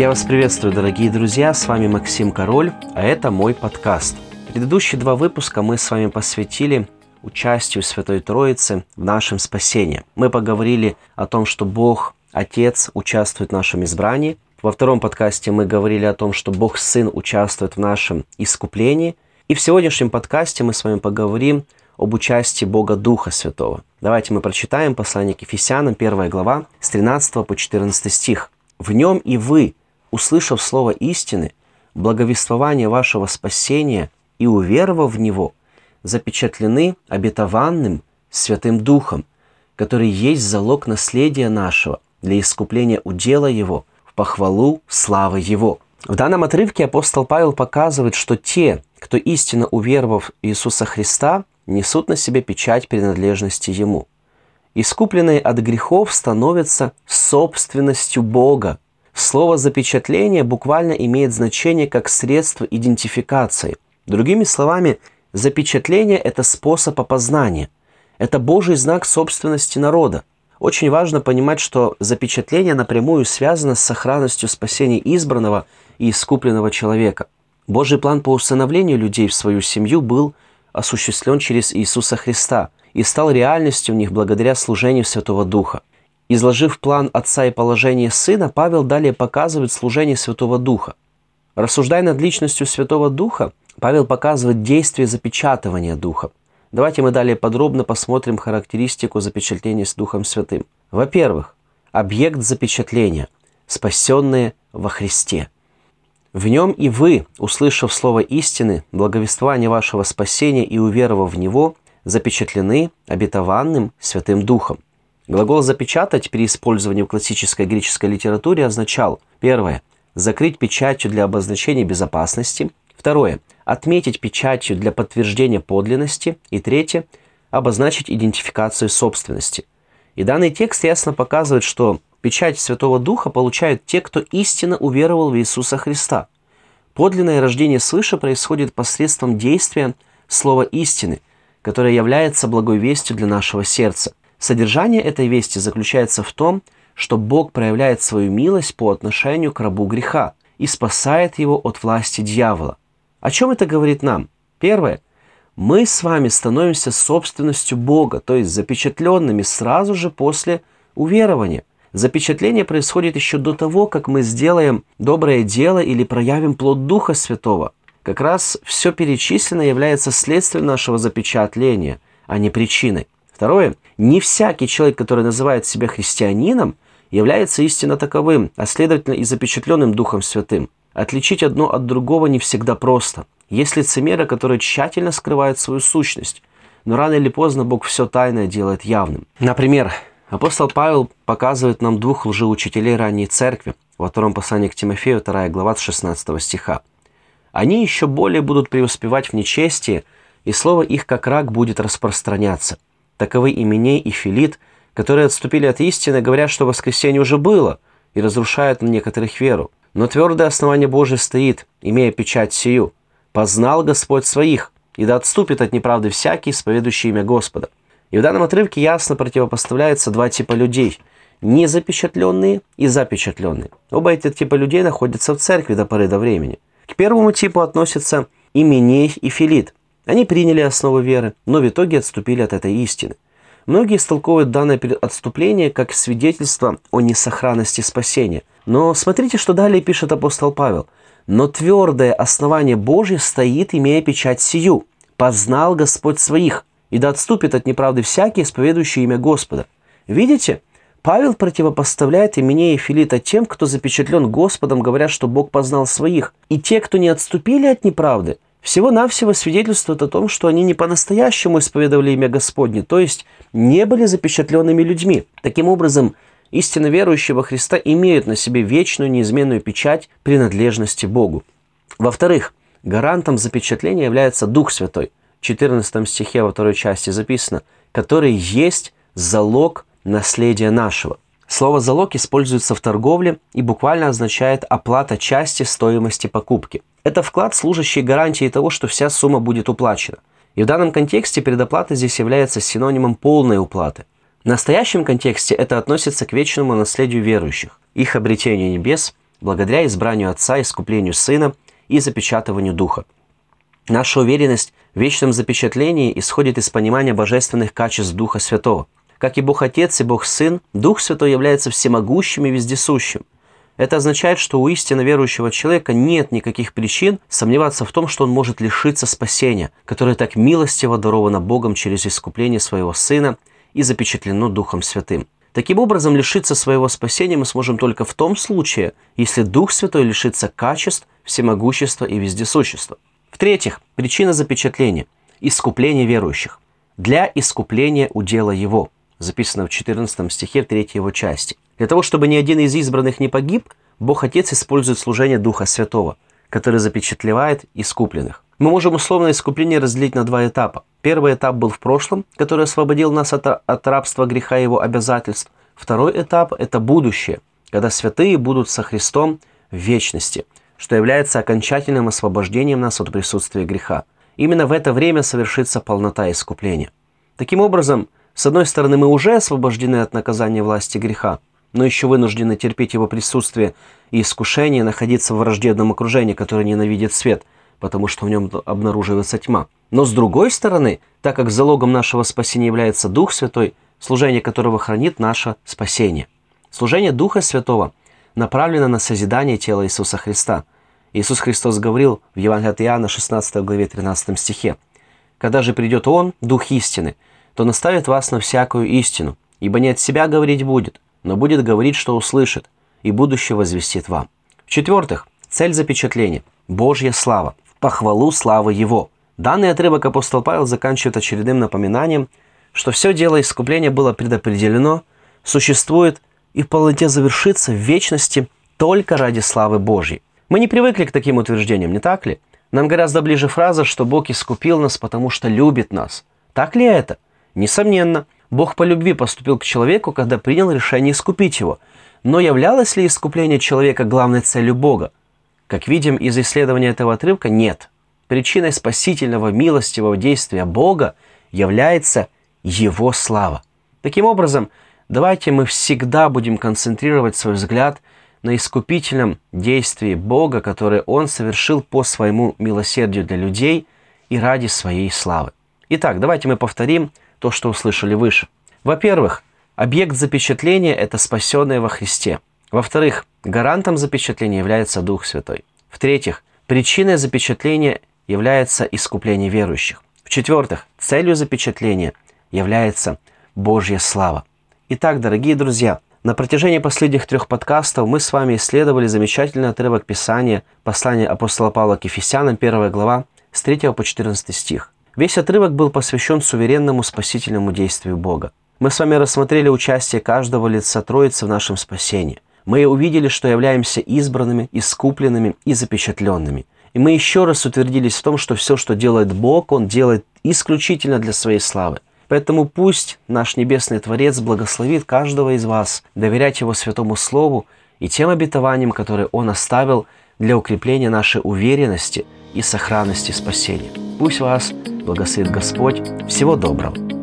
Я вас приветствую, дорогие друзья, с вами Максим Король, а это мой подкаст. Предыдущие два выпуска мы с вами посвятили участию Святой Троицы в нашем спасении. Мы поговорили о том, что Бог, Отец, участвует в нашем избрании. Во втором подкасте мы говорили о том, что Бог Сын участвует в нашем искуплении. И в сегодняшнем подкасте мы с вами поговорим об участии Бога Духа Святого. Давайте мы прочитаем послание к Ефесянам, 1 глава, с 13 по 14 стих. «В нем и вы, услышав слово истины, благовествование вашего спасения и уверовав в него, запечатлены обетованным Святым Духом, который есть залог наследия нашего для искупления удела его похвалу славы его. В данном отрывке апостол Павел показывает, что те, кто истинно уверовав в Иисуса Христа, несут на себе печать принадлежности Ему. Искупленные от грехов становятся собственностью Бога, Слово «запечатление» буквально имеет значение как средство идентификации. Другими словами, запечатление – это способ опознания. Это Божий знак собственности народа. Очень важно понимать, что запечатление напрямую связано с сохранностью спасения избранного и искупленного человека. Божий план по усыновлению людей в свою семью был осуществлен через Иисуса Христа и стал реальностью в них благодаря служению Святого Духа. Изложив план Отца и положение Сына, Павел далее показывает служение Святого Духа. Рассуждая над личностью Святого Духа, Павел показывает действие запечатывания Духа. Давайте мы далее подробно посмотрим характеристику запечатления с Духом Святым. Во-первых, объект запечатления – спасенные во Христе. В нем и вы, услышав слово истины, благовествование вашего спасения и уверовав в него, запечатлены обетованным Святым Духом – Глагол «запечатать» при использовании в классической греческой литературе означал первое – закрыть печатью для обозначения безопасности, второе – отметить печатью для подтверждения подлинности и третье – обозначить идентификацию собственности. И данный текст ясно показывает, что печать Святого Духа получают те, кто истинно уверовал в Иисуса Христа. Подлинное рождение свыше происходит посредством действия слова истины, которое является благой вестью для нашего сердца. Содержание этой вести заключается в том, что Бог проявляет свою милость по отношению к рабу греха и спасает его от власти дьявола. О чем это говорит нам? Первое. Мы с вами становимся собственностью Бога, то есть запечатленными сразу же после уверования. Запечатление происходит еще до того, как мы сделаем доброе дело или проявим плод Духа Святого. Как раз все перечисленное является следствием нашего запечатления, а не причиной. Второе. Не всякий человек, который называет себя христианином, является истинно таковым, а следовательно и запечатленным Духом Святым. Отличить одно от другого не всегда просто. Есть лицемеры, которые тщательно скрывают свою сущность, но рано или поздно Бог все тайное делает явным. Например, апостол Павел показывает нам двух лжеучителей ранней церкви во втором послании к Тимофею, 2 глава 16 стиха. Они еще более будут преуспевать в нечестии, и слово их как рак будет распространяться – Таковы Именей и Филит, которые отступили от истины, говорят, что воскресенье уже было, и разрушают на некоторых веру. Но твердое основание Божие стоит, имея печать сию. «Познал Господь своих, и да отступит от неправды всякий, исповедующий имя Господа». И в данном отрывке ясно противопоставляются два типа людей – незапечатленные и запечатленные. Оба эти типа людей находятся в церкви до поры до времени. К первому типу относятся Именей и Филит – они приняли основу веры, но в итоге отступили от этой истины. Многие истолковывают данное отступление как свидетельство о несохранности спасения. Но смотрите, что далее пишет апостол Павел. «Но твердое основание Божье стоит, имея печать сию. Познал Господь своих, и да отступит от неправды всякий, исповедующий имя Господа». Видите? Павел противопоставляет Именея и Филита тем, кто запечатлен Господом, говоря, что Бог познал своих. И те, кто не отступили от неправды – всего-навсего свидетельствует о том, что они не по-настоящему исповедовали имя Господне, то есть не были запечатленными людьми. Таким образом, истинно верующие во Христа имеют на себе вечную неизменную печать принадлежности Богу. Во-вторых, гарантом запечатления является Дух Святой. В 14 стихе во второй части записано, который есть залог наследия нашего. Слово «залог» используется в торговле и буквально означает оплата части стоимости покупки. Это вклад, служащий гарантией того, что вся сумма будет уплачена. И в данном контексте предоплата здесь является синонимом полной уплаты. В настоящем контексте это относится к вечному наследию верующих, их обретению небес, благодаря избранию Отца, искуплению Сына и запечатыванию Духа. Наша уверенность в вечном запечатлении исходит из понимания божественных качеств Духа Святого. Как и Бог Отец и Бог Сын, Дух Святой является всемогущим и вездесущим. Это означает, что у истинно верующего человека нет никаких причин сомневаться в том, что он может лишиться спасения, которое так милостиво даровано Богом через искупление своего Сына и запечатлено Духом Святым. Таким образом, лишиться своего спасения мы сможем только в том случае, если Дух Святой лишится качеств, всемогущества и вездесущества. В-третьих, причина запечатления – искупление верующих. Для искупления удела его, записано в 14 стихе в 3 его части. Для того, чтобы ни один из избранных не погиб, Бог Отец использует служение Духа Святого, который запечатлевает искупленных. Мы можем условно искупление разделить на два этапа. Первый этап был в прошлом, который освободил нас от, от рабства греха и его обязательств. Второй этап – это будущее, когда святые будут со Христом в вечности, что является окончательным освобождением нас от присутствия греха. Именно в это время совершится полнота искупления. Таким образом, с одной стороны, мы уже освобождены от наказания власти греха, но еще вынуждены терпеть его присутствие и искушение находиться в враждебном окружении, которое ненавидит свет – потому что в нем обнаруживается тьма. Но с другой стороны, так как залогом нашего спасения является Дух Святой, служение которого хранит наше спасение. Служение Духа Святого направлено на созидание тела Иисуса Христа. Иисус Христос говорил в Евангелии от Иоанна 16 главе 13 стихе, «Когда же придет Он, Дух истины, то наставит вас на всякую истину, ибо не от себя говорить будет, но будет говорить, что услышит, и будущее возвестит вам». В-четвертых, цель запечатления – Божья слава похвалу славы Его. Данный отрывок апостол Павел заканчивает очередным напоминанием, что все дело искупления было предопределено, существует и в полноте завершится в вечности только ради славы Божьей. Мы не привыкли к таким утверждениям, не так ли? Нам гораздо ближе фраза, что Бог искупил нас, потому что любит нас. Так ли это? Несомненно. Бог по любви поступил к человеку, когда принял решение искупить его. Но являлось ли искупление человека главной целью Бога? Как видим из исследования этого отрывка, нет. Причиной спасительного милостивого действия Бога является Его слава. Таким образом, давайте мы всегда будем концентрировать свой взгляд на искупительном действии Бога, которое Он совершил по своему милосердию для людей и ради своей славы. Итак, давайте мы повторим то, что услышали выше. Во-первых, объект запечатления – это спасенные во Христе – во-вторых, гарантом запечатления является Дух Святой. В-третьих, причиной запечатления является искупление верующих. В-четвертых, целью запечатления является Божья слава. Итак, дорогие друзья, на протяжении последних трех подкастов мы с вами исследовали замечательный отрывок Писания, послания апостола Павла к Ефесянам, 1 глава, с 3 по 14 стих. Весь отрывок был посвящен суверенному спасительному действию Бога. Мы с вами рассмотрели участие каждого лица Троицы в нашем спасении – мы увидели, что являемся избранными, искупленными и запечатленными. И мы еще раз утвердились в том, что все, что делает Бог, Он делает исключительно для своей славы. Поэтому пусть наш Небесный Творец благословит каждого из вас доверять Его Святому Слову и тем обетованиям, которые Он оставил для укрепления нашей уверенности и сохранности спасения. Пусть вас благословит Господь. Всего доброго.